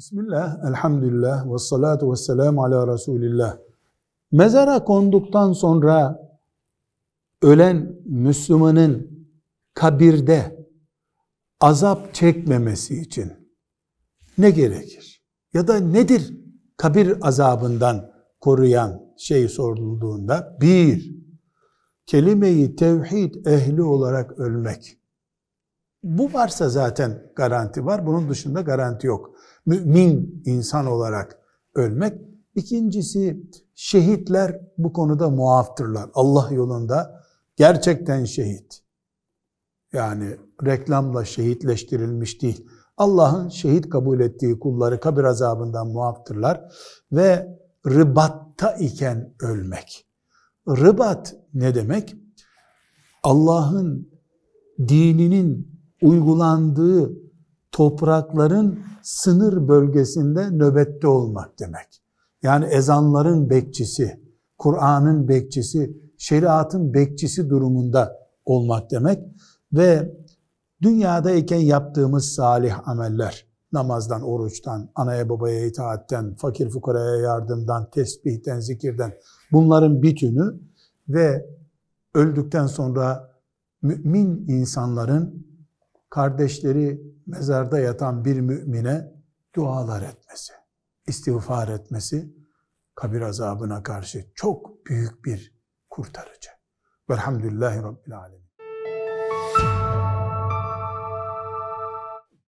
Bismillah, elhamdülillah, ve salatu ve selamu ala Resulillah. Mezara konduktan sonra ölen Müslümanın kabirde azap çekmemesi için ne gerekir? Ya da nedir kabir azabından koruyan şey sorulduğunda? Bir, kelime-i tevhid ehli olarak ölmek. Bu varsa zaten garanti var. Bunun dışında garanti yok. Mümin insan olarak ölmek. İkincisi şehitler bu konuda muaftırlar. Allah yolunda gerçekten şehit. Yani reklamla şehitleştirilmiş değil. Allah'ın şehit kabul ettiği kulları kabir azabından muaftırlar ve rıbatta iken ölmek. Rıbat ne demek? Allah'ın dininin uygulandığı toprakların sınır bölgesinde nöbette olmak demek. Yani ezanların bekçisi, Kur'an'ın bekçisi, şeriatın bekçisi durumunda olmak demek ve dünyadayken yaptığımız salih ameller, namazdan, oruçtan, anaya babaya itaatten, fakir fukaraya yardımdan, tesbihten, zikirden bunların bütünü ve öldükten sonra mümin insanların kardeşleri mezarda yatan bir mümine dualar etmesi, istiğfar etmesi kabir azabına karşı çok büyük bir kurtarıcı. Velhamdülillahi Rabbil Alemin.